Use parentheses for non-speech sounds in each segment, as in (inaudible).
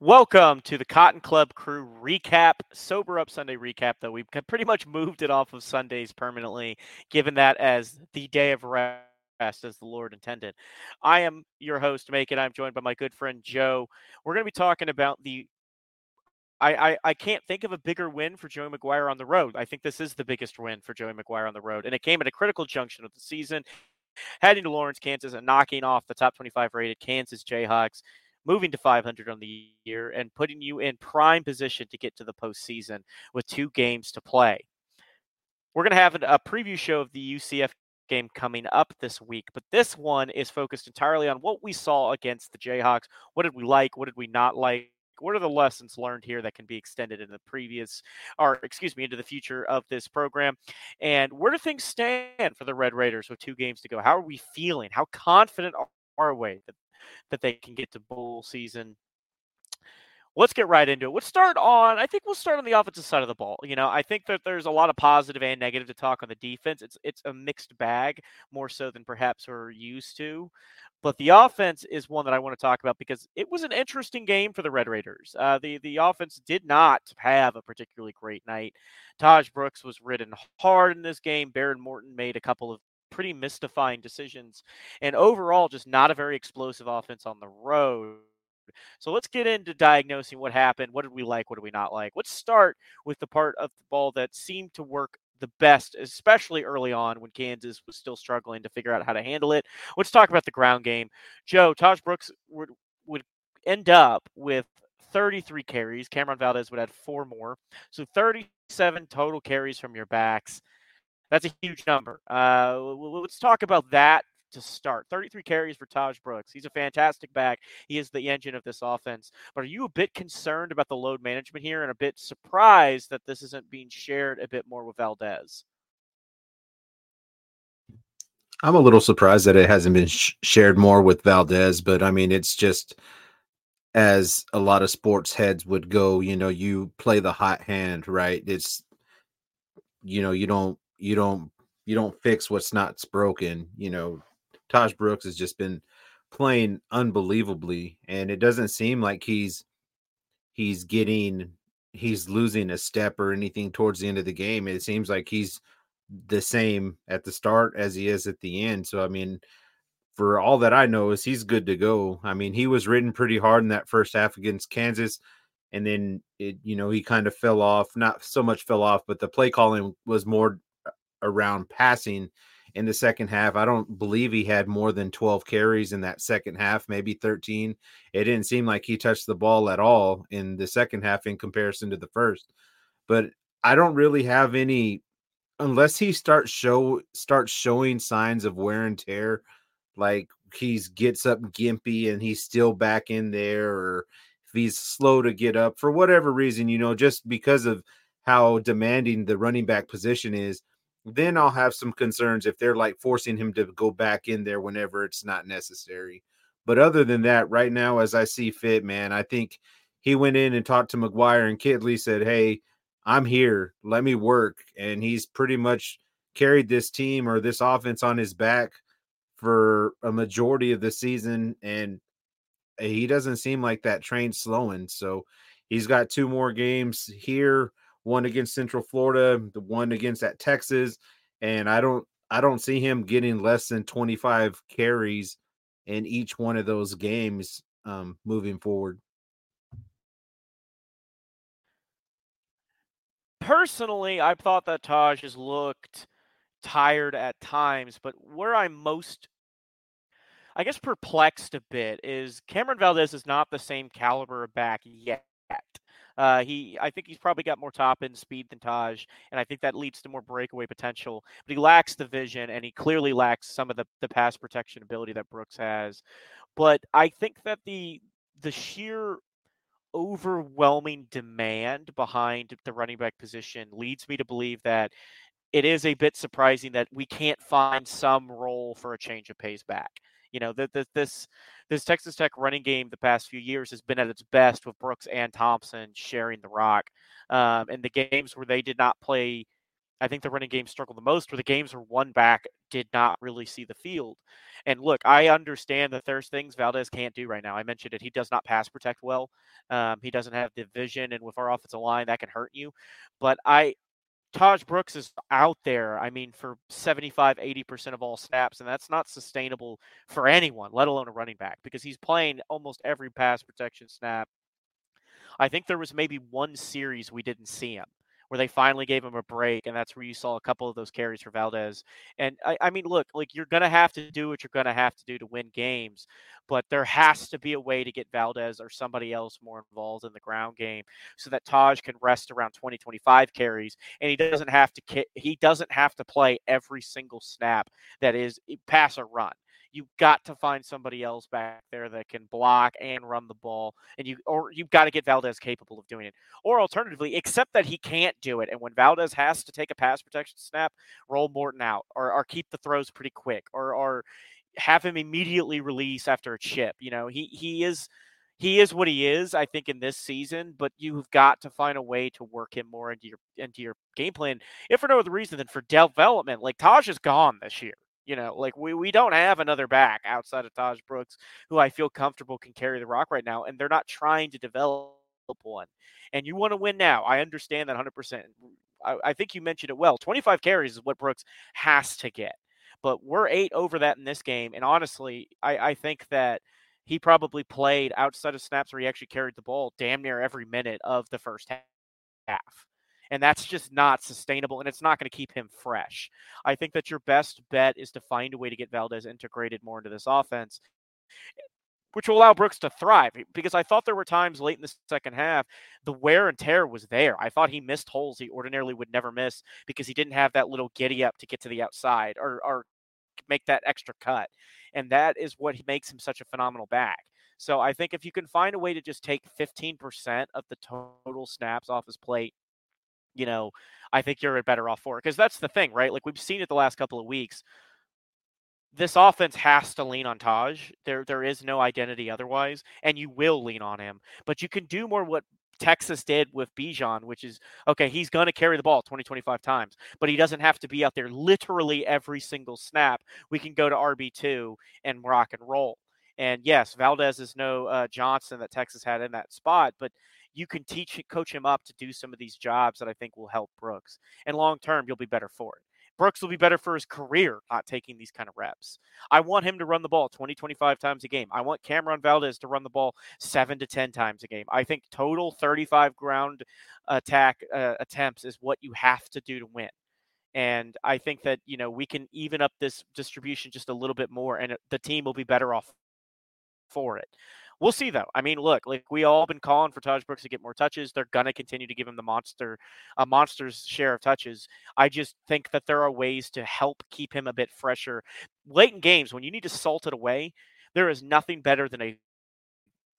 Welcome to the Cotton Club Crew recap, Sober Up Sunday recap, though we've pretty much moved it off of Sundays permanently, given that as the day of rest as the Lord intended. I am your host, Macon. I'm joined by my good friend Joe. We're going to be talking about the. I, I, I can't think of a bigger win for Joey McGuire on the road. I think this is the biggest win for Joey McGuire on the road, and it came at a critical junction of the season, heading to Lawrence, Kansas, and knocking off the top 25 rated Kansas Jayhawks moving to 500 on the year and putting you in prime position to get to the postseason with two games to play. We're going to have a preview show of the UCF game coming up this week, but this one is focused entirely on what we saw against the Jayhawks. What did we like? What did we not like? What are the lessons learned here that can be extended into the previous, or excuse me, into the future of this program? And where do things stand for the Red Raiders with two games to go? How are we feeling? How confident are we that that they can get to bowl season. Let's get right into it. Let's start on. I think we'll start on the offensive side of the ball. You know, I think that there's a lot of positive and negative to talk on the defense. It's it's a mixed bag, more so than perhaps we're used to. But the offense is one that I want to talk about because it was an interesting game for the Red Raiders. Uh, the the offense did not have a particularly great night. Tahj Brooks was ridden hard in this game. Behren Morton made a couple of pretty mystifying decisions. And overall, just not a very explosive offense on the road. So let's get into diagnosing what happened. What did we like? What did we not like? Let's start with the part of the ball that seemed to work the best, especially early on when Kansas was still struggling to figure out how to handle it. Let's talk about the ground game. Joe, Tahj Brooks would, would end up with 33 carries. Cameron Valdez would add four more. So 37 total carries from your backs. That's a huge number. Uh, let's talk about that to start. 33 carries for Tahj Brooks. He's a fantastic back. He is the engine of this offense. But are you a bit concerned about the load management here and a bit surprised that this isn't being shared a bit more with Valdez? I'm a little surprised that it hasn't been sh- shared more with Valdez, but I mean, it's just as a lot of sports heads would go, you know, you play the hot hand, right? It's, you know, you don't you don't you don't fix what's not broken. You know, Tahj Brooks has just been playing unbelievably, and it doesn't seem like he's he's getting he's losing a step or anything towards the end of the game. It seems like he's the same at the start as he is at the end. So I mean, for all that I know, is he's good to go. I mean, he was ridden pretty hard in that first half against Kansas, and then it you know he kind of fell off. Not so much fell off, but the play calling was more around passing in the second half. I don't believe he had more than 12 carries in that second half, maybe 13. It didn't seem like he touched the ball at all in the second half in comparison to the first. But I don't really have any unless he starts show starts showing signs of wear and tear like he's gets up gimpy and he's still back in there or if he's slow to get up for whatever reason, you know, just because of how demanding the running back position is then I'll have some concerns if they're like forcing him to go back in there whenever it's not necessary. But other than that, right now, as I see fit, man, I think he went in and talked to McGuire and Kittley said, Hey, I'm here. Let me work. And he's pretty much carried this team or this offense on his back for a majority of the season. And he doesn't seem like that train slowing. So he's got two more games here one against Central Florida, the one against at Texas, and I don't I don't see him getting less than 25 carries in each one of those games um, moving forward. Personally, I thought that Tahj has looked tired at times, but where I'm most I guess perplexed a bit is Cameron Valdez is not the same caliber back yet. Uh, he, I think he's probably got more top end speed than Tahj, and I think that leads to more breakaway potential. But he lacks the vision, and he clearly lacks some of the the pass protection ability that Brooks has. But I think that the the sheer overwhelming demand behind the running back position leads me to believe that it is a bit surprising that we can't find some role for a change of pace back. You know, that this this Texas Tech running game the past few years has been at its best with Brooks and Thompson sharing the rock. Um, and the games where they did not play I think the running game struggled the most, where the games where one back did not really see the field. And look, I understand that there's things Valdez can't do right now. I mentioned it. He does not pass protect well. Um, he doesn't have the vision, and with our offensive line, that can hurt you. But I, Tahj Brooks is out there, I mean, for 75, 80% of all snaps, and that's not sustainable for anyone, let alone a running back, because he's playing almost every pass protection snap. I think there was maybe one series we didn't see him where they finally gave him a break, and that's where you saw a couple of those carries for Valdez. And I, I mean, look, like you're gonna have to do what you're gonna have to do to win games, but there has to be a way to get Valdez or somebody else more involved in the ground game so that Tahj can rest around 20, 25 carries, and he doesn't have to he doesn't have to play every single snap that is eh, pass or run you've got to find somebody else back there that can block and run the ball, and you or you've got to get Valdez capable of doing it. Or alternatively, accept that he can't do it, and when Valdez has to take a pass protection snap, roll Morton out, or or keep the throws pretty quick, or or have him immediately release after a chip. You know, he he is he is what he is, I think, in this season, but you've got to find a way to work him more into your into your game plan, if for no other reason than for development. Like Tahj is gone this year. You know, like we, we don't have another back outside of Tahj Brooks who I feel comfortable can carry the rock right now, and they're not trying to develop one. And you want to win now. I understand that 100%. I, I think you mentioned it well. 25 carries is what Brooks has to get. But we're eight over that in this game. And honestly, I, I think that he probably played outside of snaps where he actually carried the ball damn near every minute of the first half and that's just not sustainable and it's not going to keep him fresh. I think that your best bet is to find a way to get Valdez integrated more into this offense which will allow Brooks to thrive because I thought there were times late in the second half the wear and tear was there. I thought he missed holes he ordinarily would never miss because he didn't have that little giddy up to get to the outside or, or make that extra cut. And that is what makes him such a phenomenal back. So I think if you can find a way to just take 15% of the total snaps off his plate you know, I think you're better off for it. Because that's the thing, right? Like we've seen it the last couple of weeks. This offense has to lean on Tahj. There, there is no identity otherwise, and you will lean on him. But you can do more what Texas did with Bijan, which is okay, he's going to carry the ball 20, 25 times, but he doesn't have to be out there literally every single snap. We can go to RB2 and rock and roll. And yes, Valdez is no uh, Johnson that Texas had in that spot, but you can teach coach him up to do some of these jobs that I think will help Brooks. And long term, you'll be better for it. Brooks will be better for his career not taking these kind of reps. I want him to run the ball 20, 25 times a game. I want Cameron Valdez to run the ball seven to 10 times a game. I think total 35 ground attack uh, attempts is what you have to do to win. And I think that, you know, we can even up this distribution just a little bit more and the team will be better off for it. We'll see though. I mean, look, like we all been calling for Tahj Brooks to get more touches. They're gonna continue to give him the monster, a monster's share of touches. I just think that there are ways to help keep him a bit fresher. Late in games, when you need to salt it away, there is nothing better than a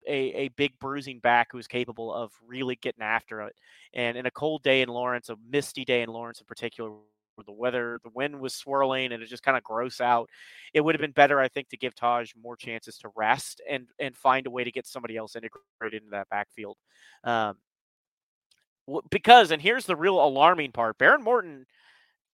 a, a big bruising back who's capable of really getting after it. And in a cold day in Lawrence, a misty day in Lawrence in particular, the weather, the wind was swirling, and it just kind of gross out. It would have been better, I think, to give Tahj more chances to rest and and find a way to get somebody else integrated into that backfield. Um, because, and here's the real alarming part: Behren Morton.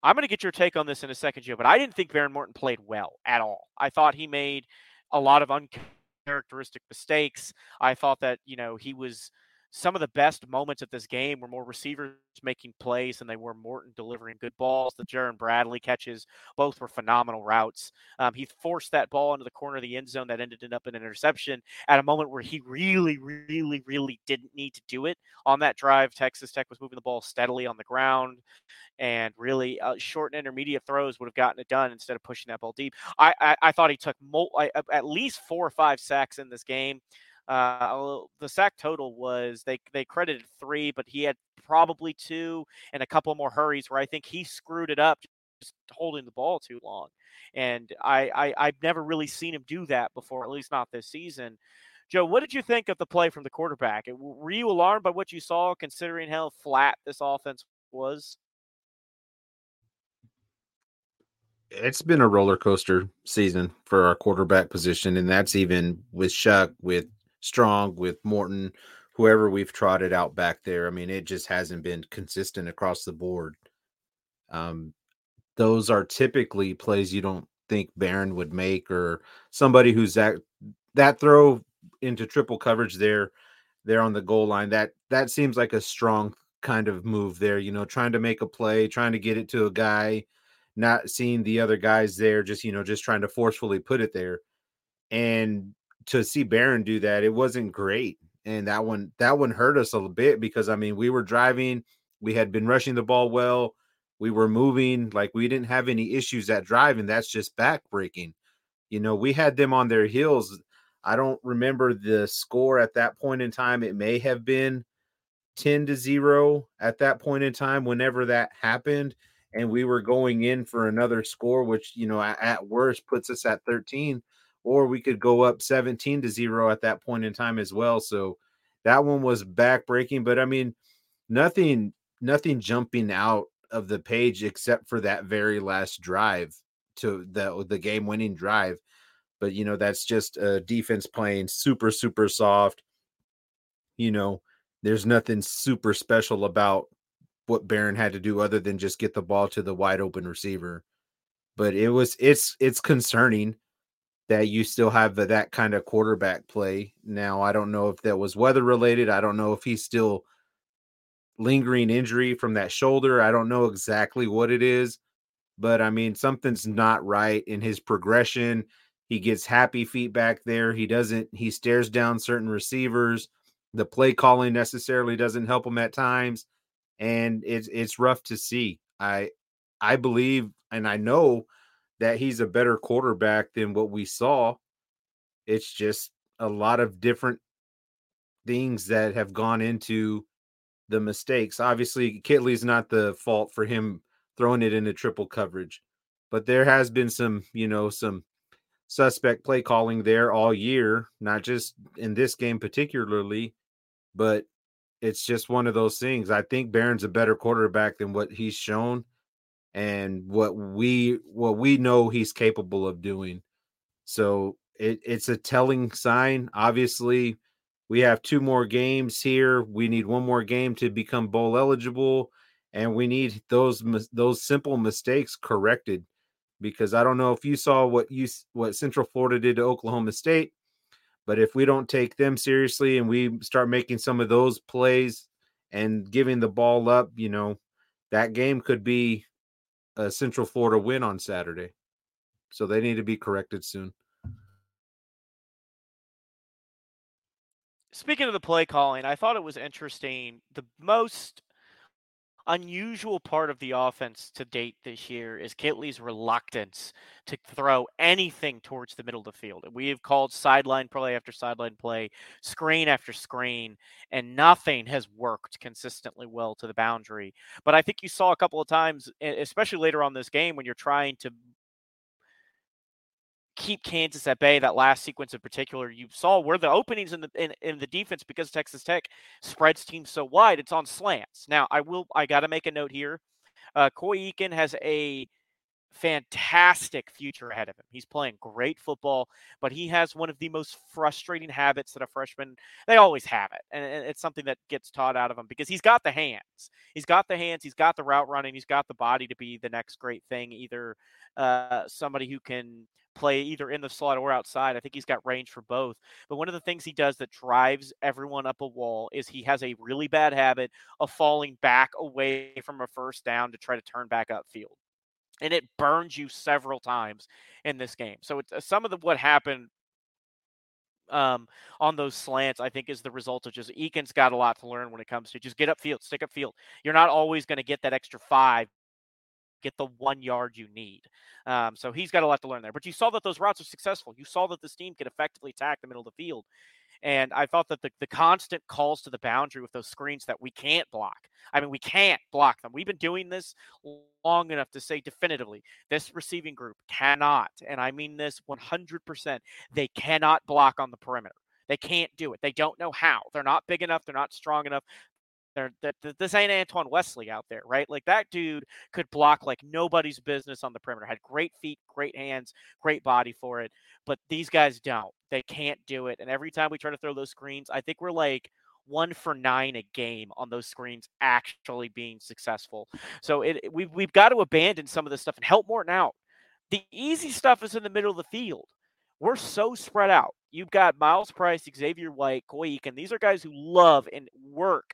I'm going to get your take on this in a second, Joe, but I didn't think Behren Morton played well at all. I thought he made a lot of uncharacteristic mistakes. I thought that you know he was some of the best moments of this game were more receivers making plays than they were Morton delivering good balls. The Jerand Bradley catches, both were phenomenal routes. Um, he forced that ball into the corner of the end zone that ended up in an interception at a moment where he really, really, really didn't need to do it. On that drive, Texas Tech was moving the ball steadily on the ground and really uh, short and intermediate throws would have gotten it done instead of pushing that ball deep. I, I, I thought he took mo- I, at least four or five sacks in this game. Uh, the sack total was they they credited three, but he had probably two and a couple more hurries where I think he screwed it up just holding the ball too long. And I, I I've never really seen him do that before, at least not this season. Joe, what did you think of the play from the quarterback? Were you alarmed by what you saw, considering how flat this offense was? It's been a roller coaster season for our quarterback position, and that's even with Shough, with Strong, with Morton, whoever we've trotted out back there. I mean, it just hasn't been consistent across the board. Um, those are typically plays you don't think Behren would make, or somebody who's that that throw into triple coverage there, there on the goal line. That that seems like a strong kind of move there. You know, trying to make a play, trying to get it to a guy, not seeing the other guys there, just you know, just trying to forcefully put it there. And to see Behren do that, it wasn't great. And that one, that one hurt us a little bit because I mean, we were driving, we had been rushing the ball well, we were moving, like we didn't have any issues at driving. That's just backbreaking. You know, we had them on their heels. I don't remember the score at that point in time. It may have been 10 to 0 at that point in time, whenever that happened. And we were going in for another score, which, you know, at worst puts us at 13 or we could go up 17 to 0 at that point in time as well. So that one was backbreaking, but I mean, nothing nothing jumping out of the page except for that very last drive to the the game winning drive. But you know, that's just a defense playing super super soft. You know, there's nothing super special about what Behren had to do other than just get the ball to the wide open receiver. But it was it's it's concerning that you still have that kind of quarterback play. Now, I don't know if that was weather related. I don't know if he's still lingering injury from that shoulder. I don't know exactly what it is, but I mean, something's not right in his progression. He gets happy feedback there. He doesn't, he stares down certain receivers. The play calling necessarily doesn't help him at times. And it's it's rough to see. I I believe and I know that he's a better quarterback than what we saw. It's just a lot of different things that have gone into the mistakes. Obviously, Kittley's not the fault for him throwing it into triple coverage, but there has been some, you know, some suspect play calling there all year, not just in this game particularly, but it's just one of those things. I think Behren's a better quarterback than what he's shown and what we what we know he's capable of doing. So it, it's a telling sign. Obviously, we have two more games here. We need one more game to become bowl eligible, and we need those those simple mistakes corrected. Because I don't know if you saw what you what Central Florida did to Oklahoma State, but if we don't take them seriously and we start making some of those plays and giving the ball up, you know, that game could be a Central Florida win on Saturday. So they need to be corrected soon. Speaking of the play calling, I thought it was interesting. The most unusual part of the offense to date this year is Kittley's reluctance to throw anything towards the middle of the field. We have called sideline play after sideline play, screen after screen, and nothing has worked consistently well to the boundary. But I think you saw a couple of times, especially later on this game, when you're trying to keep Kansas at bay. That last sequence in particular, you saw where the openings in the in, in the defense because Texas Tech spreads teams so wide. It's on slants. Now, I will. I got to make a note here. Uh, Coy Eakin has a fantastic future ahead of him. He's playing great football, but he has one of the most frustrating habits that a freshman they always have it. And it's something that gets taught out of him because he's got the hands. He's got the hands, he's got the route running, he's got the body to be the next great thing, either uh, somebody who can play either in the slot or outside. I think he's got range for both. But one of the things he does that drives everyone up a wall is he has a really bad habit of falling back away from a first down to try to turn back upfield. And it burns you several times in this game. So it's uh, some of the what happened um, on those slants, I think is the result of just Eakin's got a lot to learn when it comes to just get upfield, stick upfield. You're not always going to get that extra five get the one yard you need. Um, so he's got a lot to learn there. But you saw that those routes are successful. You saw that this team could effectively attack the middle of the field. And I thought that the, the constant calls to the boundary with those screens that we can't block. I mean, we can't block them. We've been doing this long enough to say definitively this receiving group cannot, and I mean this 100%, they cannot block on the perimeter. They can't do it. They don't know how. They're not big enough. They're not strong enough. They're, this ain't Antoine Wesley out there, right? Like that dude could block like nobody's business on the perimeter. Had great feet, great hands, great body for it. But these guys don't. They can't do it. And every time we try to throw those screens, I think we're like one for nine a game on those screens actually being successful. So it, we've we've got to abandon some of this stuff and help Morton out. The easy stuff is in the middle of the field. We're so spread out. You've got Myles Price, Xavier White, Coy and these are guys who love and work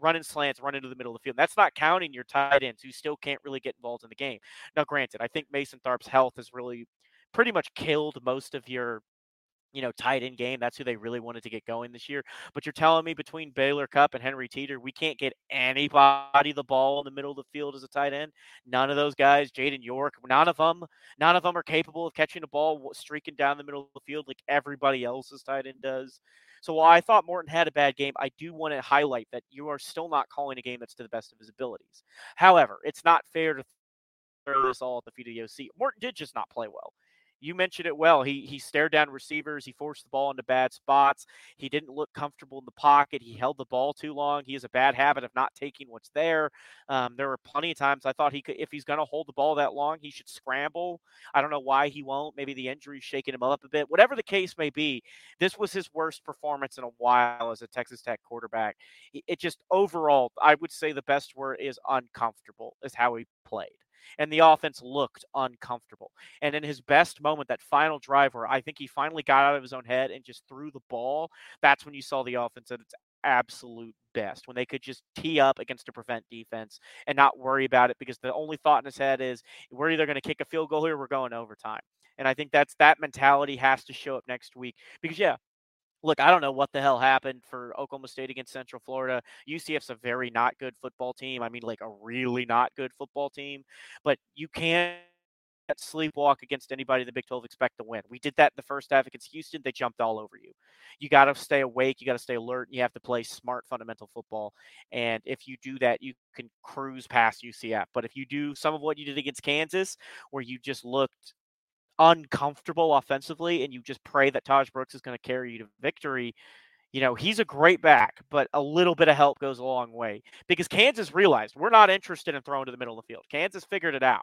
running slants, run into the middle of the field. That's not counting your tight ends who still can't really get involved in the game. Now, granted, I think Mason Tharp's health has really pretty much killed most of your you know, tight end game. That's who they really wanted to get going this year. But you're telling me between Baylor Cupp and Henry Teeter, we can't get anybody the ball in the middle of the field as a tight end. None of those guys, Jaden York, none of them, none of them are capable of catching a ball streaking down the middle of the field like everybody else's tight end does. So while I thought Morton had a bad game, I do want to highlight that you are still not calling a game that's to the best of his abilities. However, it's not fair to throw this all at the feet of the OC. Morton did just not play well you mentioned it well. He he stared down receivers. He forced the ball into bad spots. He didn't look comfortable in the pocket. He held the ball too long. He has a bad habit of not taking what's there. Um, there were plenty of times I thought he could, if he's going to hold the ball that long, he should scramble. I don't know why he won't. Maybe the injury's shaking him up a bit. Whatever the case may be, this was his worst performance in a while as a Texas Tech quarterback. It just overall, I would say the best word is uncomfortable. Is how he played and the offense looked uncomfortable. And in his best moment, that final drive where I think he finally got out of his own head and just threw the ball, that's when you saw the offense at its absolute best when they could just tee up against a prevent defense and not worry about it because the only thought in his head is we're either going to kick a field goal here, we're going overtime. And I think that's that mentality has to show up next week because yeah, look, I don't know what the hell happened for Oklahoma State against Central Florida. UCF's a very not good football team. I mean, like a really not good football team, but you can't sleepwalk against anybody in the Big 12 expect to win. We did that in the first half against Houston. They jumped all over you. You got to stay awake. You got to stay alert. You have to play smart fundamental football. And if you do that, you can cruise past UCF. But if you do some of what you did against Kansas, where you just looked uncomfortable offensively and you just pray that Tahj Brooks is going to carry you to victory, you know, he's a great back, but a little bit of help goes a long way because Kansas realized we're not interested in throwing to the middle of the field. Kansas figured it out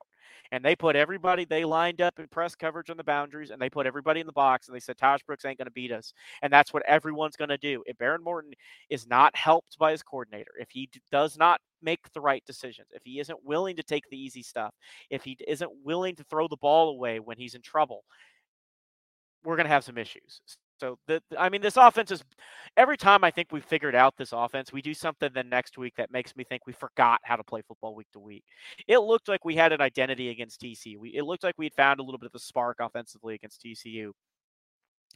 and they put everybody, they lined up in press coverage on the boundaries and they put everybody in the box and they said, Tahj Brooks ain't going to beat us. And that's what everyone's going to do. If Behren Morton is not helped by his coordinator, if he does not make the right decisions, if he isn't willing to take the easy stuff, if he isn't willing to throw the ball away when he's in trouble, we're going to have some issues. So the I mean this offense is every time I think we figured out this offense, we do something the next week that makes me think we forgot how to play football week to week. It looked like we had an identity against TCU. We, it looked like we had found a little bit of a spark offensively against TCU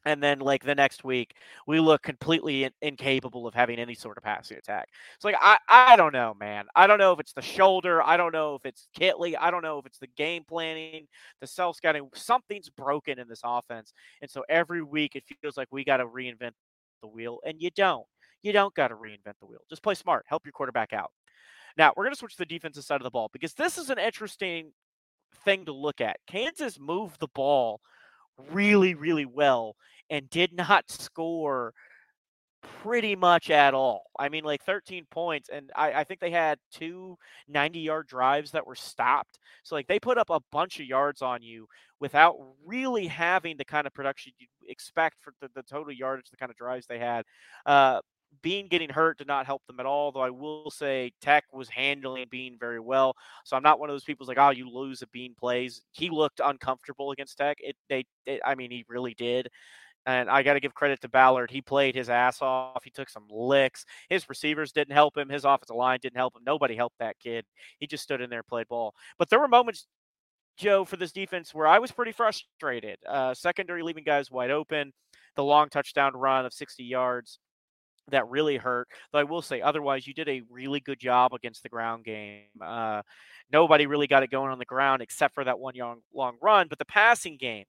and then like the next week we look completely in- incapable of having any sort of passing attack. It's like I I don't know, man. I don't know if it's the shoulder. I don't know if it's Kittley. I don't know if it's the game planning, the self scouting. Something's broken in this offense, and so every week it feels like we got to reinvent the wheel, and you don't. You don't got to reinvent the wheel. Just play smart. Help your quarterback out. Now we're going to switch to the defensive side of the ball because this is an interesting thing to look at. Kansas moved the ball really, really well and did not score pretty much at all. I mean, like 13 points, and I, I, think they had two 90 yard drives that were stopped. So, like, they put up a bunch of yards on you without really having the kind of production you expect for the, the total yardage, the kind of drives they had. Uh, Bean getting hurt did not help them at all, though I will say Tech was handling Bean very well. So I'm not one of those people like, oh, you lose a Bean plays. He looked uncomfortable against Tech. It they it, I mean, he really did. And I got to give credit to Ballard. He played his ass off. He took some licks. His receivers didn't help him. His offensive line didn't help him. Nobody helped that kid. He just stood in there, played ball. But there were moments, Joe, for this defense where I was pretty frustrated. Uh, secondary leaving guys wide open. The long touchdown run of 60 yards that really hurt. Though I will say, otherwise, you did a really good job against the ground game. Uh, nobody really got it going on the ground except for that one long, long run. But the passing game,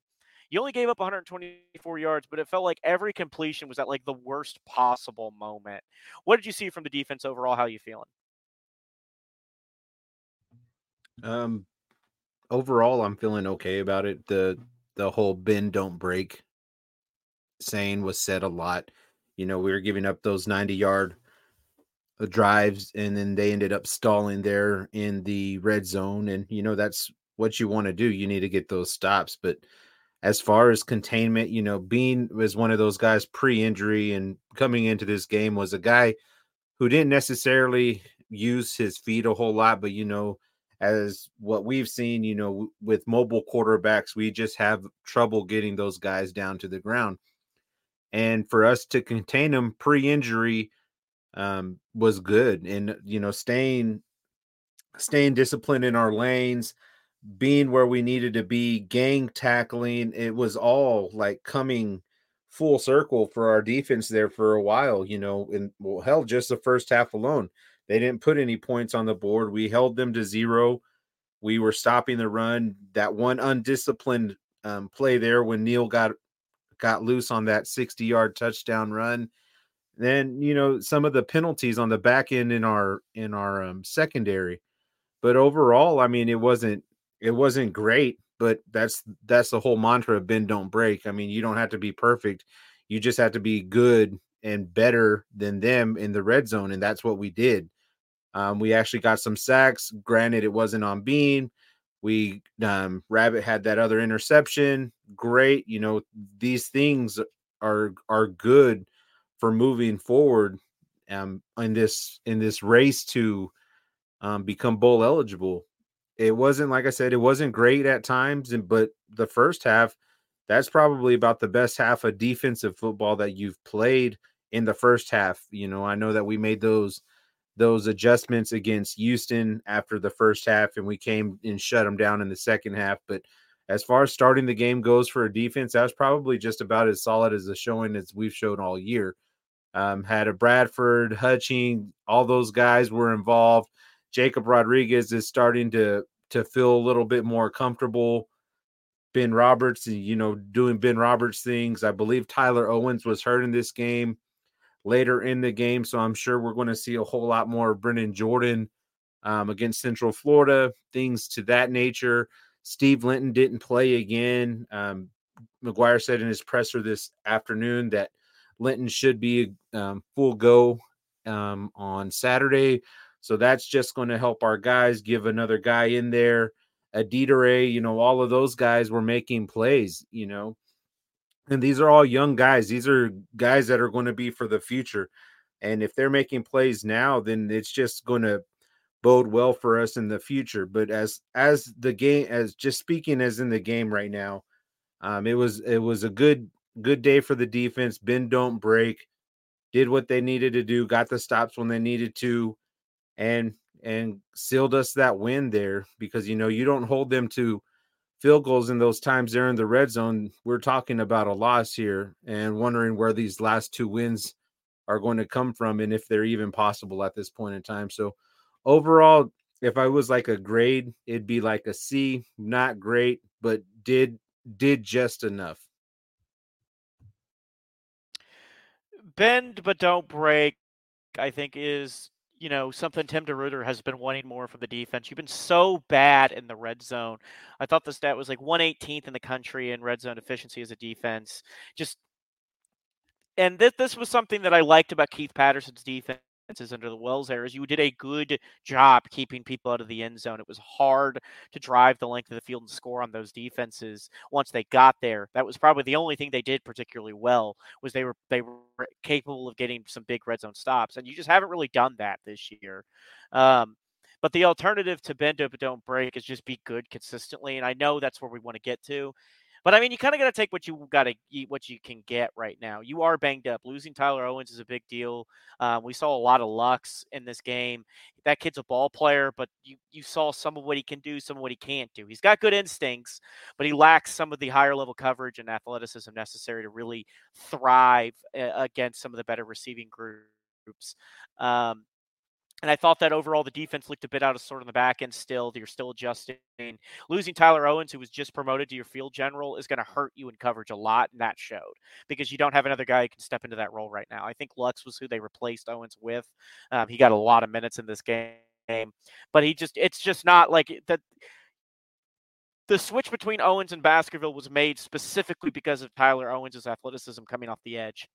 you only gave up 124 yards, but it felt like every completion was at like the worst possible moment. What did you see from the defense overall? How are you feeling? Um, overall, I'm feeling okay about it. The the whole bend don't break saying was said a lot you know, we were giving up those 90 yard uh, drives and then they ended up stalling there in the red zone. And, you know, that's what you want to do. You need to get those stops. But as far as containment, you know, Bean was one of those guys pre-injury and coming into this game was a guy who didn't necessarily use his feet a whole lot, but you know, as what we've seen, you know, with mobile quarterbacks, we just have trouble getting those guys down to the ground. And for us to contain them pre-injury um, was good, and you know, staying staying disciplined in our lanes, being where we needed to be, gang tackling, it was all like coming full circle for our defense there for a while. You know, and well, hell, just the first half alone they didn't put any points on the board. We held them to zero. We were stopping the run. That one undisciplined um, play there when Neal got got loose on that 60 yard touchdown run. Then you know some of the penalties on the back end in our in our um, secondary, but overall, I mean, it wasn't it wasn't great. But that's that's the whole mantra of bend don't break. I mean, you don't have to be perfect. You just have to be good and better than them in the red zone, and that's what we did. Um, we actually got some sacks. Granted, it wasn't on Bean. We um, Rabbit had that other interception. Great, you know these things are are good for moving forward um, in this in this race to um, become bowl eligible. It wasn't like I said, it wasn't great at times, and but the first half, that's probably about the best half of defensive football that you've played in the first half. You know, I know that we made those those adjustments against Houston after the first half, and we came and shut them down in the second half. But as far as starting the game goes for a defense, that was probably just about as solid as the showing as we've shown all year. Um, had a Bradford, Hutching, all those guys were involved. Jacob Rodriguez is starting to to feel a little bit more comfortable. Ben Roberts, you know, doing Ben Roberts things. I believe Tyler Owens was hurt in this game later in the game. So I'm sure we're going to see a whole lot more of Brennan Jordan um, against Central Florida, things to that nature. Steve Linton didn't play again. Um, McGuire said in his presser this afternoon that Linton should be um, full go um, on Saturday. So that's just going to help our guys give another guy in there. Adedire, you know, all of those guys were making plays, you know. And these are all young guys. These are guys that are going to be for the future. And if they're making plays now, then it's just going to bode well for us in the future. But as as the game as just speaking as in the game right now, um, it was it was a good good day for the defense. Bend don't break, did what they needed to do, got the stops when they needed to, and and sealed us that win there because you know you don't hold them to field goals in those times they're in the red zone, we're talking about a loss here and wondering where these last two wins are going to come from and if they're even possible at this point in time. So overall, if I was like a grade, it'd be like a C, not great, but did did just enough. Bend but don't break, I think is you know, something Tim DeRuyter has been wanting more from the defense. You've been so bad in the red zone. I thought the stat was like 118th in the country in red zone efficiency as a defense. Just and this this was something that I liked about Keith Patterson's defense under the Wells era is you did a good job keeping people out of the end zone. It was hard to drive the length of the field and score on those defenses once they got there. That was probably the only thing they did particularly well was they were they were capable of getting some big red zone stops, and you just haven't really done that this year. Um, but the alternative to bend but don't break is just be good consistently, and I know that's where we want to get to. But I mean, you kind of got to take what you got to what you can get right now. You are banged up. Losing Tyler Owens is a big deal. Um, we saw a lot of Lux in this game. That kid's a ball player, but you you saw some of what he can do, some of what he can't do. He's got good instincts, but he lacks some of the higher level coverage and athleticism necessary to really thrive uh, against some of the better receiving groups. Um, and I thought that overall the defense looked a bit out of sort on the back end still. You're still adjusting. Losing Tyler Owens, who was just promoted to your field general, is going to hurt you in coverage a lot. And that showed because you don't have another guy who can step into that role right now. I think Lux was who they replaced Owens with. Um, he got a lot of minutes in this game, but he just, it's just not like that. The switch between Owens and Baskerville was made specifically because of Tyler Owens' athleticism coming off the edge.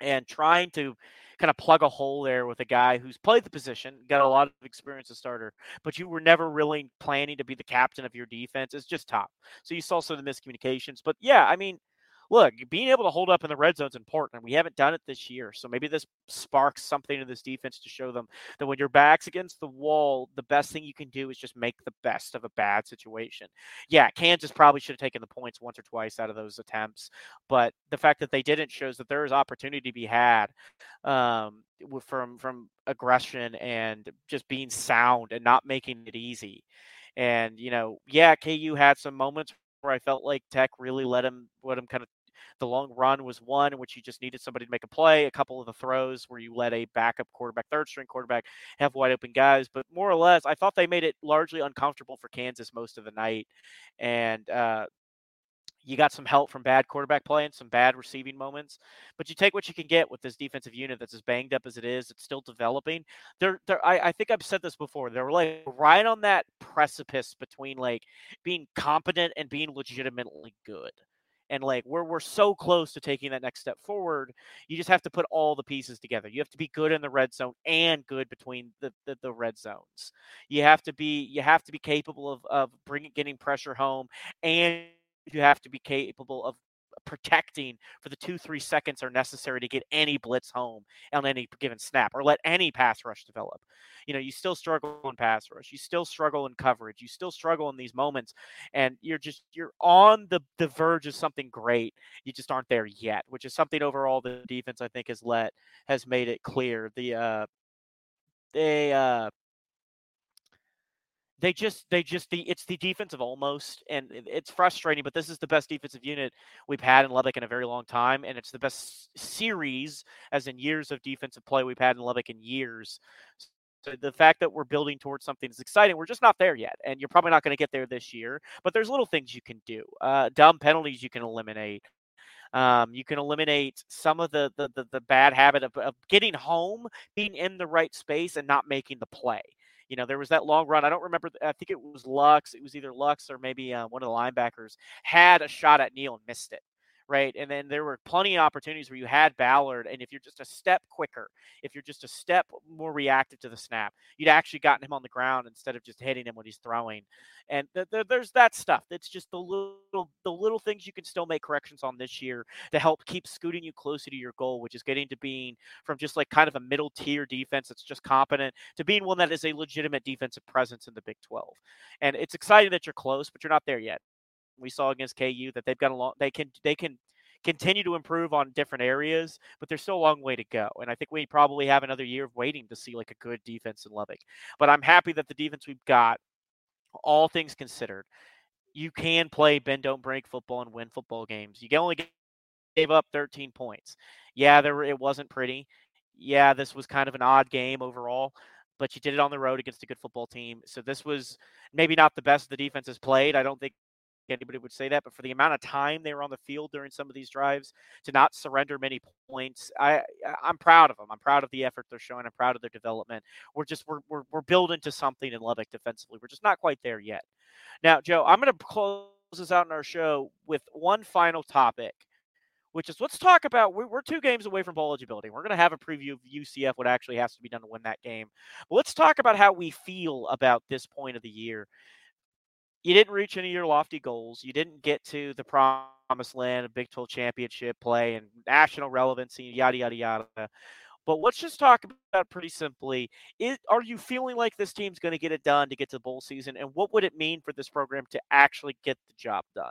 And trying to kind of plug a hole there with a guy who's played the position, got a lot of experience as starter, but you were never really planning to be the captain of your defense. It's just top. So you saw some of the miscommunications. But yeah, I mean, look, being able to hold up in the red zone is important. We haven't done it this year. So maybe this sparks something in this defense to show them that when your back's against the wall, the best thing you can do is just make the best of a bad situation. Yeah, Kansas probably should have taken the points once or twice out of those attempts. But the fact that they didn't shows that there is opportunity to be had um, from from aggression and just being sound and not making it easy. And you know, yeah, KU had some moments where I felt like Tech really let him let him kind of the long run was one in which you just needed somebody to make a play. A couple of the throws where you let a backup quarterback, third string quarterback, have wide open guys. But more or less, I thought they made it largely uncomfortable for Kansas most of the night. And uh, you got some help from bad quarterback play and some bad receiving moments, but you take what you can get with this defensive unit that's as banged up as it is. It's still developing. They're, they're I, I think I've said this before. They're like right on that precipice between like being competent and being legitimately good and like we're we're so close to taking that next step forward you just have to put all the pieces together. You have to be good in the red zone and good between the the, the red zones. You have to be you have to be capable of of bringing getting pressure home and you have to be capable of protecting for the two, three seconds are necessary to get any blitz home on any given snap or let any pass rush develop. You know, you still struggle in pass rush, you still struggle in coverage, you still struggle in these moments, and you're just you're on the the verge of something great. You just aren't there yet, which is something overall the defense I think has let has made it clear. The uh they uh they just they just the it's the defensive almost and it's frustrating but this is the best defensive unit we've had in Lubbock in a very long time and it's the best series as in years of defensive play we've had in Lubbock in years. So the fact that we're building towards something is exciting we're just not there yet and you're probably not going to get there this year but there's little things you can do uh, dumb penalties you can eliminate um, you can eliminate some of the, the the, the bad habit of, of getting home being in the right space and not making the play you know, there was that long run. I don't remember. I think it was Lux. It was either Lux or maybe uh, one of the linebackers had a shot at Neal and missed it right? And then there were plenty of opportunities where you had Ballard, and if you're just a step quicker, if you're just a step more reactive to the snap, you'd actually gotten him on the ground instead of just hitting him when he's throwing. And th- th- there's that stuff. It's just the little the little things you can still make corrections on this year to help keep scooting you closer to your goal, which is getting to being from just like kind of a middle tier defense that's just competent to being one that is a legitimate defensive presence in the Big 12. And it's exciting that you're close, but you're not there yet we saw against KU that they've got a long they can they can continue to improve on different areas, but there's still a long way to go. And I think we probably have another year of waiting to see like a good defense in Lubbock. But I'm happy that the defense we've got, all things considered, you can play bend don't break football and win football games. You only gave up 13 points. Yeah, there it wasn't pretty. Yeah, this was kind of an odd game overall, but you did it on the road against a good football team. So this was maybe not the best the defense has played. I don't think anybody would say that, but for the amount of time they were on the field during some of these drives to not surrender many points, I I'm proud of them. I'm proud of the effort they're showing. I'm proud of their development. We're just we're we're, we're building to something in Lubbock defensively. We're just not quite there yet. Now, Joe, I'm going to close this out in our show with one final topic. Which is let's talk about we're, two games away from bowl eligibility. We're going to have a preview of UCF, what actually has to be done to win that game. But let's talk about how we feel about this point of the year you didn't reach any of your lofty goals. You didn't get to the promised land of Big 12 championship play and national relevancy, yada, yada, yada. But let's just talk about pretty simply. Is, are you feeling like this team's going to get it done to get to the bowl season? And what would it mean for this program to actually get the job done?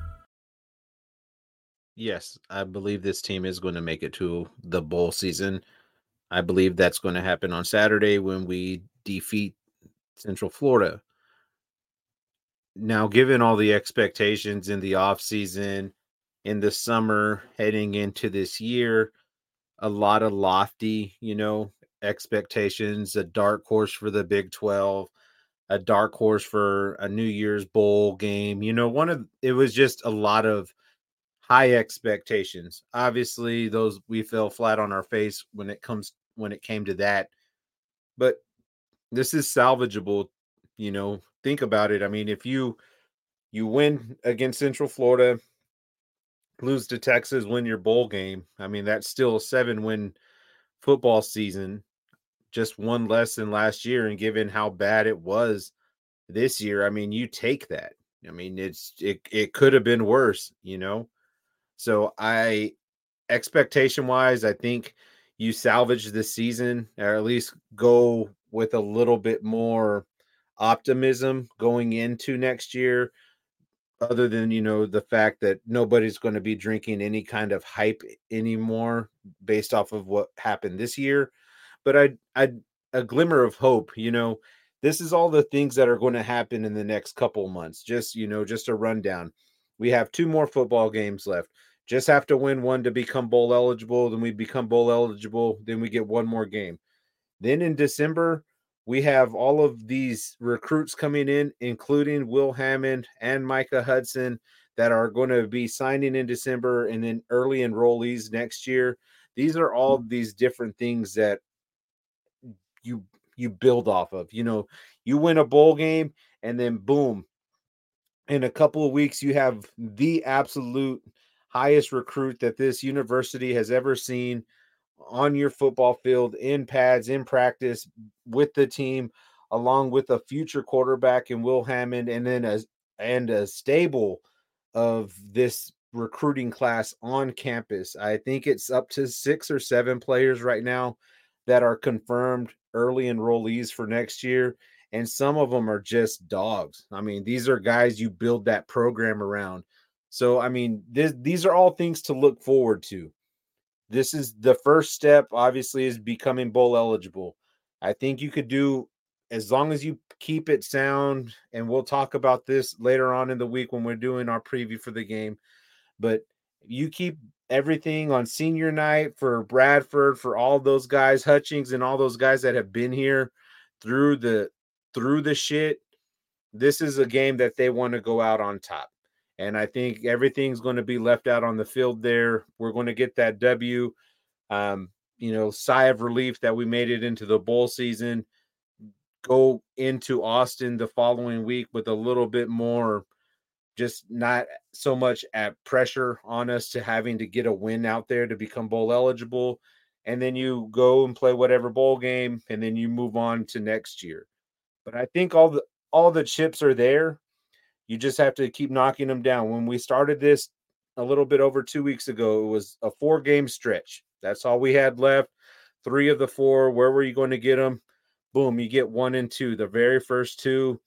Yes, I believe this team is going to make it to the bowl season. I believe that's going to happen on Saturday when we defeat Central Florida. Now, given all the expectations in the offseason, in the summer, heading into this year, a lot of lofty, you know, expectations, a dark horse for the Big 12, a dark horse for a New Year's Bowl game. You know, one of it was just a lot of high expectations. Obviously, those we fell flat on our face when it comes when it came to that. But this is salvageable, you know. Think about it. I mean, if you you win against Central Florida, lose to Texas, win your bowl game. I mean, that's still a seven win football season, just one less than last year. And given how bad it was this year, I mean, you take that. I mean, it's it it could have been worse, you know. So I expectation wise, I think you salvage the season or at least go with a little bit more optimism going into next year other than you know the fact that nobody's going to be drinking any kind of hype anymore based off of what happened this year. But i i a glimmer of hope you know this is all the things that are going to happen in the next couple months just you know just a rundown. We have two more football games left just have to win one to become bowl eligible then we become bowl eligible then we get one more game then in december we have all of these recruits coming in, including Will Hammond and Micah Hudson, that are going to be signing in December and then early enrollees next year. These are all these different things that you you build off of. You know, you win a bowl game and then boom, in a couple of weeks you have the absolute highest recruit that this university has ever seen on your football field in pads in practice with the team along with a future quarterback in Will Hammond and then a and a stable of this recruiting class on campus. I think it's up to 6 or 7 players right now that are confirmed early enrollees for next year and some of them are just dogs. I mean, these are guys you build that program around. So I mean, this, these are all things to look forward to. This is the first step obviously is becoming bowl eligible. I think you could do as long as you keep it sound and we'll talk about this later on in the week when we're doing our preview for the game but you keep everything on senior night for bradford for all those guys hutchings and all those guys that have been here through the through the shit this is a game that they want to go out on top and I think everything's going to be left out on the field there. We're going to get that W. Um, you know, sigh of relief that we made it into the bowl season. Go into Austin the following week with a little bit more, just not so much at pressure on us to having to get a win out there to become bowl eligible. And then you go and play whatever bowl game, and then you move on to next year. But I think all the all the chips are there. You just have to keep knocking them down. When we started this a little bit over two weeks ago, it was a four game stretch. That's all we had left. Three of the four. Where were you going to get them? Boom, you get one and two. The very first two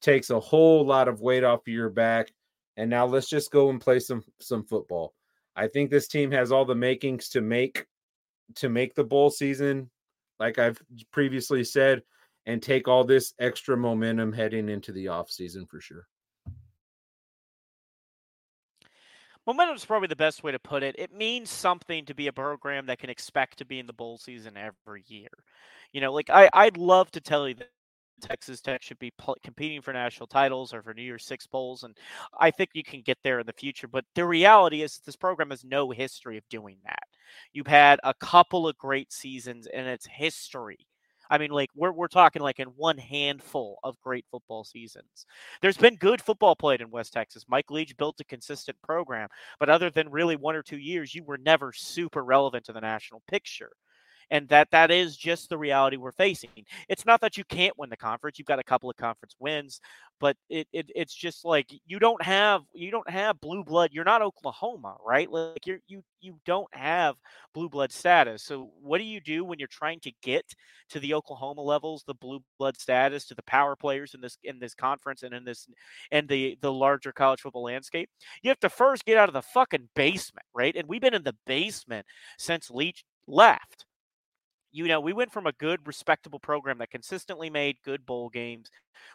takes a whole lot of weight off of your back. And now let's just go and play some some football. I think this team has all the makings to make to make the bowl season, like I've previously said, and take all this extra momentum heading into the off season for sure. Momentum is probably the best way to put it. It means something to be a program that can expect to be in the bowl season every year. You know, like I, I'd love to tell you that Texas Tech should be pl- competing for national titles or for New Year's Six bowls, and I think you can get there in the future. But the reality is, this program has no history of doing that. You've had a couple of great seasons in its history I mean, like we're we're talking like in one handful of great football seasons. There's been good football played in West Texas. Mike Leach built a consistent program, but other than really one or two years, you were never super relevant to the national picture and that that is just the reality we're facing. It's not that you can't win the conference; you've got a couple of conference wins, but it, it it's just like you don't have you don't have blue blood. You're not Oklahoma, right? Like you you you don't have blue blood status. So what do you do when you're trying to get to the Oklahoma levels, the blue blood status, to the power players in this in this conference and in this and the the larger college football landscape? You have to first get out of the fucking basement, right? And we've been in the basement since Leach left you know, we went from a good, respectable program that consistently made good bowl games,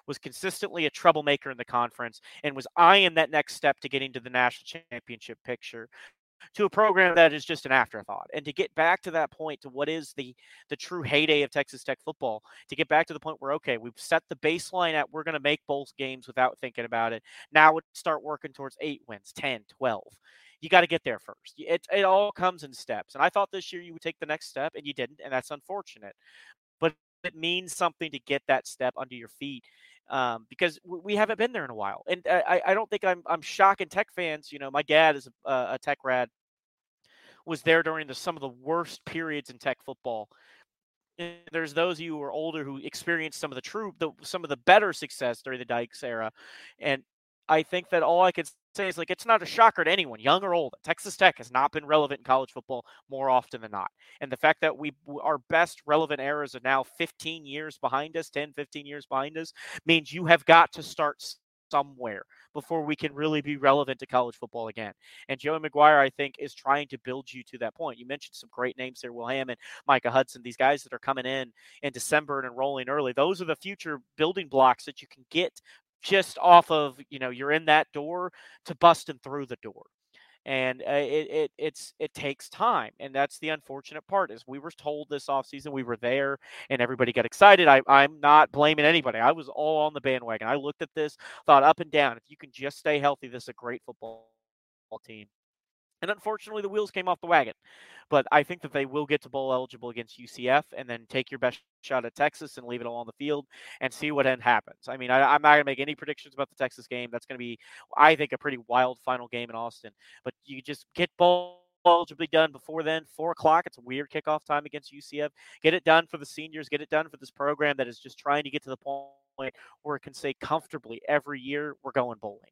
was consistently a troublemaker in the conference, and was eyeing that next step to getting to the national championship picture to a program that is just an afterthought. And to get back to that point, to what is the the true heyday of Texas Tech football, to get back to the point where okay, we've set the baseline at we're going to make both games without thinking about it. Now let's start working towards eight wins, 10, 12 you got to get there first. It, it all comes in steps. And I thought this year you would take the next step, and you didn't, and that's unfortunate. But it means something to get that step under your feet um, because we haven't been there in a while. And I, I don't think I'm I'm shocking Tech fans. You know, my dad is a, a Tech rad, was there during the some of the worst periods in Tech football. And there's those of you who are older who experienced some of the true, the, some of the better success during the Dykes era, and I think that all I could say is like it's not a shocker to anyone, young or old. Texas Tech has not been relevant in college football more often than not. And the fact that we our best relevant eras are now 15 years behind us, 10, 15 years behind us, means you have got to start somewhere before we can really be relevant to college football again. And Joey McGuire, I think, is trying to build you to that point. You mentioned some great names there, Will Hammond, Micah Hudson, these guys that are coming in in December and enrolling early. Those are the future building blocks that you can get just off of you know you're in that door to busting through the door. And uh, it, it it's it takes time and that's the unfortunate part is we were told this offseason we were there and everybody got excited. I, i'm not blaming anybody. I was all on the bandwagon. I looked at this thought up and down if you can just stay healthy this is a great football team and unfortunately, the wheels came off the wagon. But I think that they will get to bowl eligible against UCF and then take your best shot at Texas and leave it all on the field and see what end happens. I mean, I, am not going to make any predictions about the Texas game. That's going to be, I think, a pretty wild final game in Austin. But you just get bowl eligibly done before then. Four o'clock. It's a weird kickoff time against UCF. Get it done for the seniors. Get it done for this program that is just trying to get to the point where it can say comfortably every year we're going bowling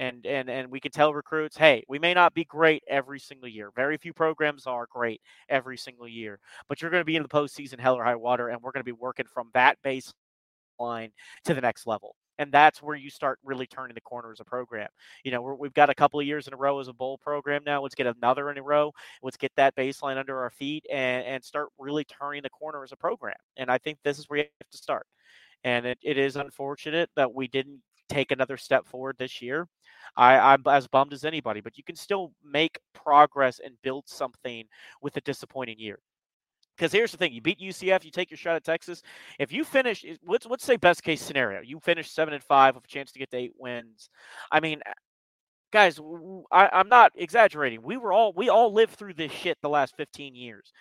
and and and we can tell recruits, hey, we may not be great every single year. Very few programs are great every single year, but you're going to be in the postseason, hell or high water, and we're going to be working from that baseline to the next level. And that's where you start really turning the corner as a program. You know, we have got a couple of years in a row as a bowl program now. Let's get another in a row. Let's get that baseline under our feet and, and start really turning the corner as a program. And I think this is where you have to start. And it, it is unfortunate that we didn't take another step forward this year. I, I'm as bummed as anybody, but you can still make progress and build something with a disappointing year. Because here's the thing: you beat UCF, you take your shot at Texas. If you finish, eh, let's let's say best case scenario, you finish seven and five with a chance to get to eight wins. I mean, eh, guys, I, I'm not exaggerating. We were all we all lived through this shit the last 15 years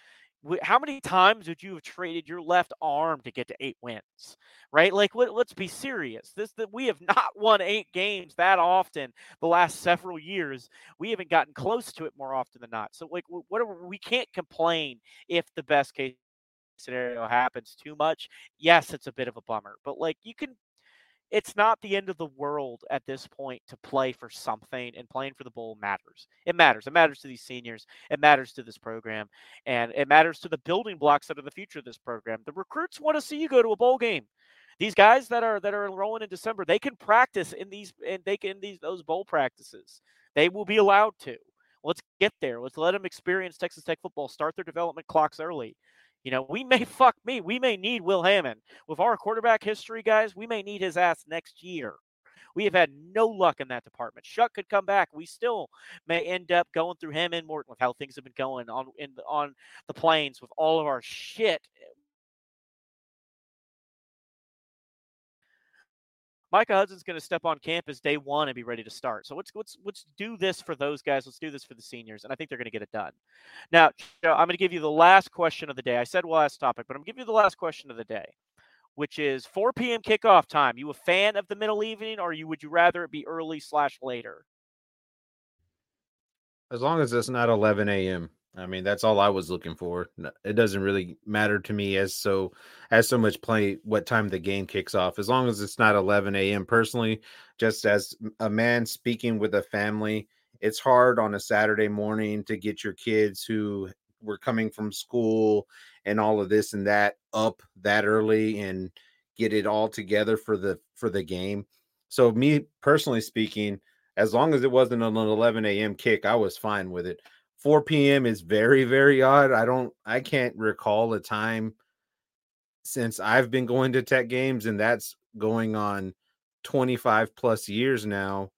how many times would you have traded your left arm to get to eight wins right? Like let, us be serious. This that we have (laughs) not won eight games that often the last several years. We haven't gotten close to it more often than not. So like whatever we can't complain if the best case scenario happens too much. Yes it's a bit of a bummer but like you can it's not the end of the world at this point to play for something and playing for the bowl matters. It matters. It matters to these seniors. It matters to this program and it matters to the building blocks that are the future of this program. The recruits want to see you go to a bowl game. These guys that are that are enrolling in December, they can practice in these and they can these those bowl practices. They will be allowed to. Let's get there. Let's let them experience Texas Tech football. Start their development clocks early. You know, we may (laughs) fuck me. We may need Will Hammond. With our quarterback history, guys, we may need his ass next year. We have had no luck in that department. Shough could come back. We still may end up going through him and Morton with how things have been going on in on the plains with all of our shit eh, Micah Hudson's going to step on campus day one and be ready to start. So let's let's let's do this for those guys. Let's do this for the seniors, and I think they're going to get it done. Now, Joe, I'm going to give you the last question of the day. I said last topic, but I'm give you the last question of the day, which is 4 p.m. kickoff time. You a fan of the middle evening, or you would you rather it be early slash later? As long as it's not 11 a.m. I mean, that's all I was looking for. It doesn't really matter to me as so as so much play what time the game kicks off, as long as it's not 11 a.m. Personally, just as a man speaking with a family, it's hard on a Saturday morning to get your kids who were coming from school and all of this and that up that early and get it all together for the for the game. So me personally speaking, as long as it wasn't an 11 a.m. kick, I was fine with it. 4 p.m. is very, very odd. I don't, I can't recall a time since I've been going to tech games, and that's going on 25 plus years now,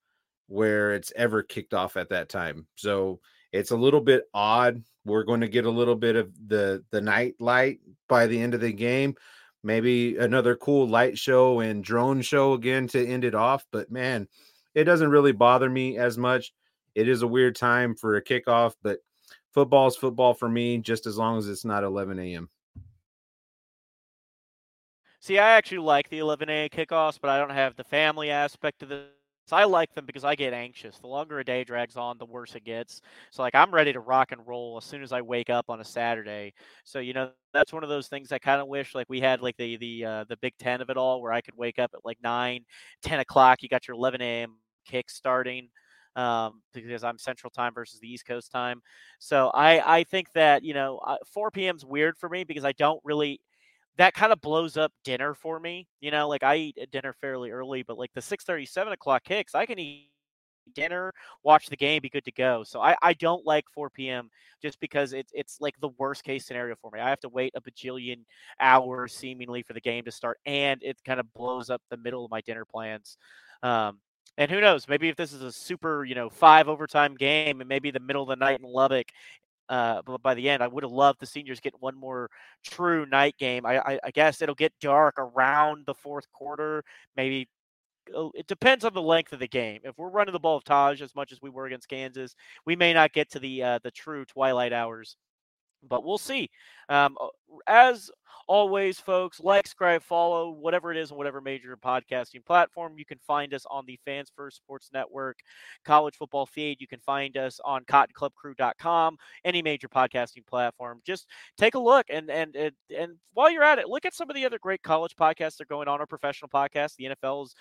where it's ever kicked off at that time. So it's a little bit odd. We're going to get a little bit of the the night light by the end of the game. Maybe another cool light show and drone show again to end it off. But man, it doesn't really bother me as much. It is a weird time for a kickoff, but football's football for me, just as long as it's not 11 a.m. See, I actually like the 11 a.m. kickoffs, but I don't have the family aspect of this. I like them because I get anxious. The longer a day drags on, the worse it gets. So, like, I'm ready to rock and roll as soon as I wake up on a Saturday. So, you know, that's one of those things I kind of wish like we had like the the uh, the Big Ten of it all, where I could wake up at like nine, 10 o'clock. You got your 11 a.m. kick starting um, because I'm Central Time versus the East Coast time. So I I think that you know 4 p.m. is weird for me because I don't really that kind of blows up dinner for me. You know, like I eat dinner fairly early, but like the 6 30, 7 o'clock kicks, I can eat dinner, watch the game, be good to go. So I, I don't like 4 p.m. just because it's it's like the worst case scenario for me. I have to wait a bajillion hours seemingly for the game to start, and it kind of blows up the middle of my dinner plans. Um, and who knows? Maybe if this is a super, you know, five overtime game, and maybe the middle of the night in Lubbock, uh, but by the end, I would have loved the seniors get one more true night game. I, I, I guess it'll get dark around the fourth quarter. Maybe oh, it depends on the length of the game. If we're running the ball of Tahj as much as we were against Kansas, we may not get to the uh, the true twilight hours but we'll see. Um, as always, folks, like, subscribe, follow, whatever it is on whatever major podcasting platform. You can find us on the Fans First Sports Network, College Football Feed. You can find us on CottonClubCrew.com, any major podcasting platform. Just take a look and and and, and while you're at it, look at some of the other great college podcasts that are going on. or professional podcasts. the NFL is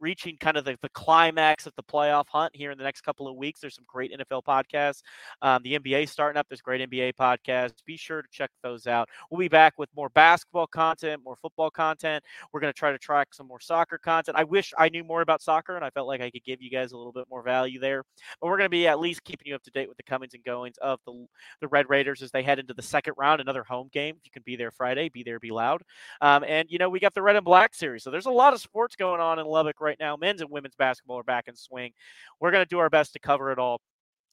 reaching kind of the, the climax of the playoff hunt here in the next couple of weeks. There's some great NFL podcasts. Um, the NBA is starting up. There's great NBA podcasts. Be sure to check those out. We'll be back with more basketball content, more football content. We're going to try to track some more soccer content. I wish I knew more about soccer and I felt like I could give you guys a little bit more value there. But we're going to be at least keeping you up to date with the comings and goings of the, the Red Raiders as they head into the second round, another home game. If you can be there Friday, be there, be loud. Um, and, you know, we got the Red and Black series. So there's a lot of sports going on in Lubbock right now. Men's and women's basketball are back in swing. We're going to do our best to cover it all.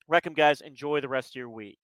Wreck 'em guys, enjoy the rest of your week.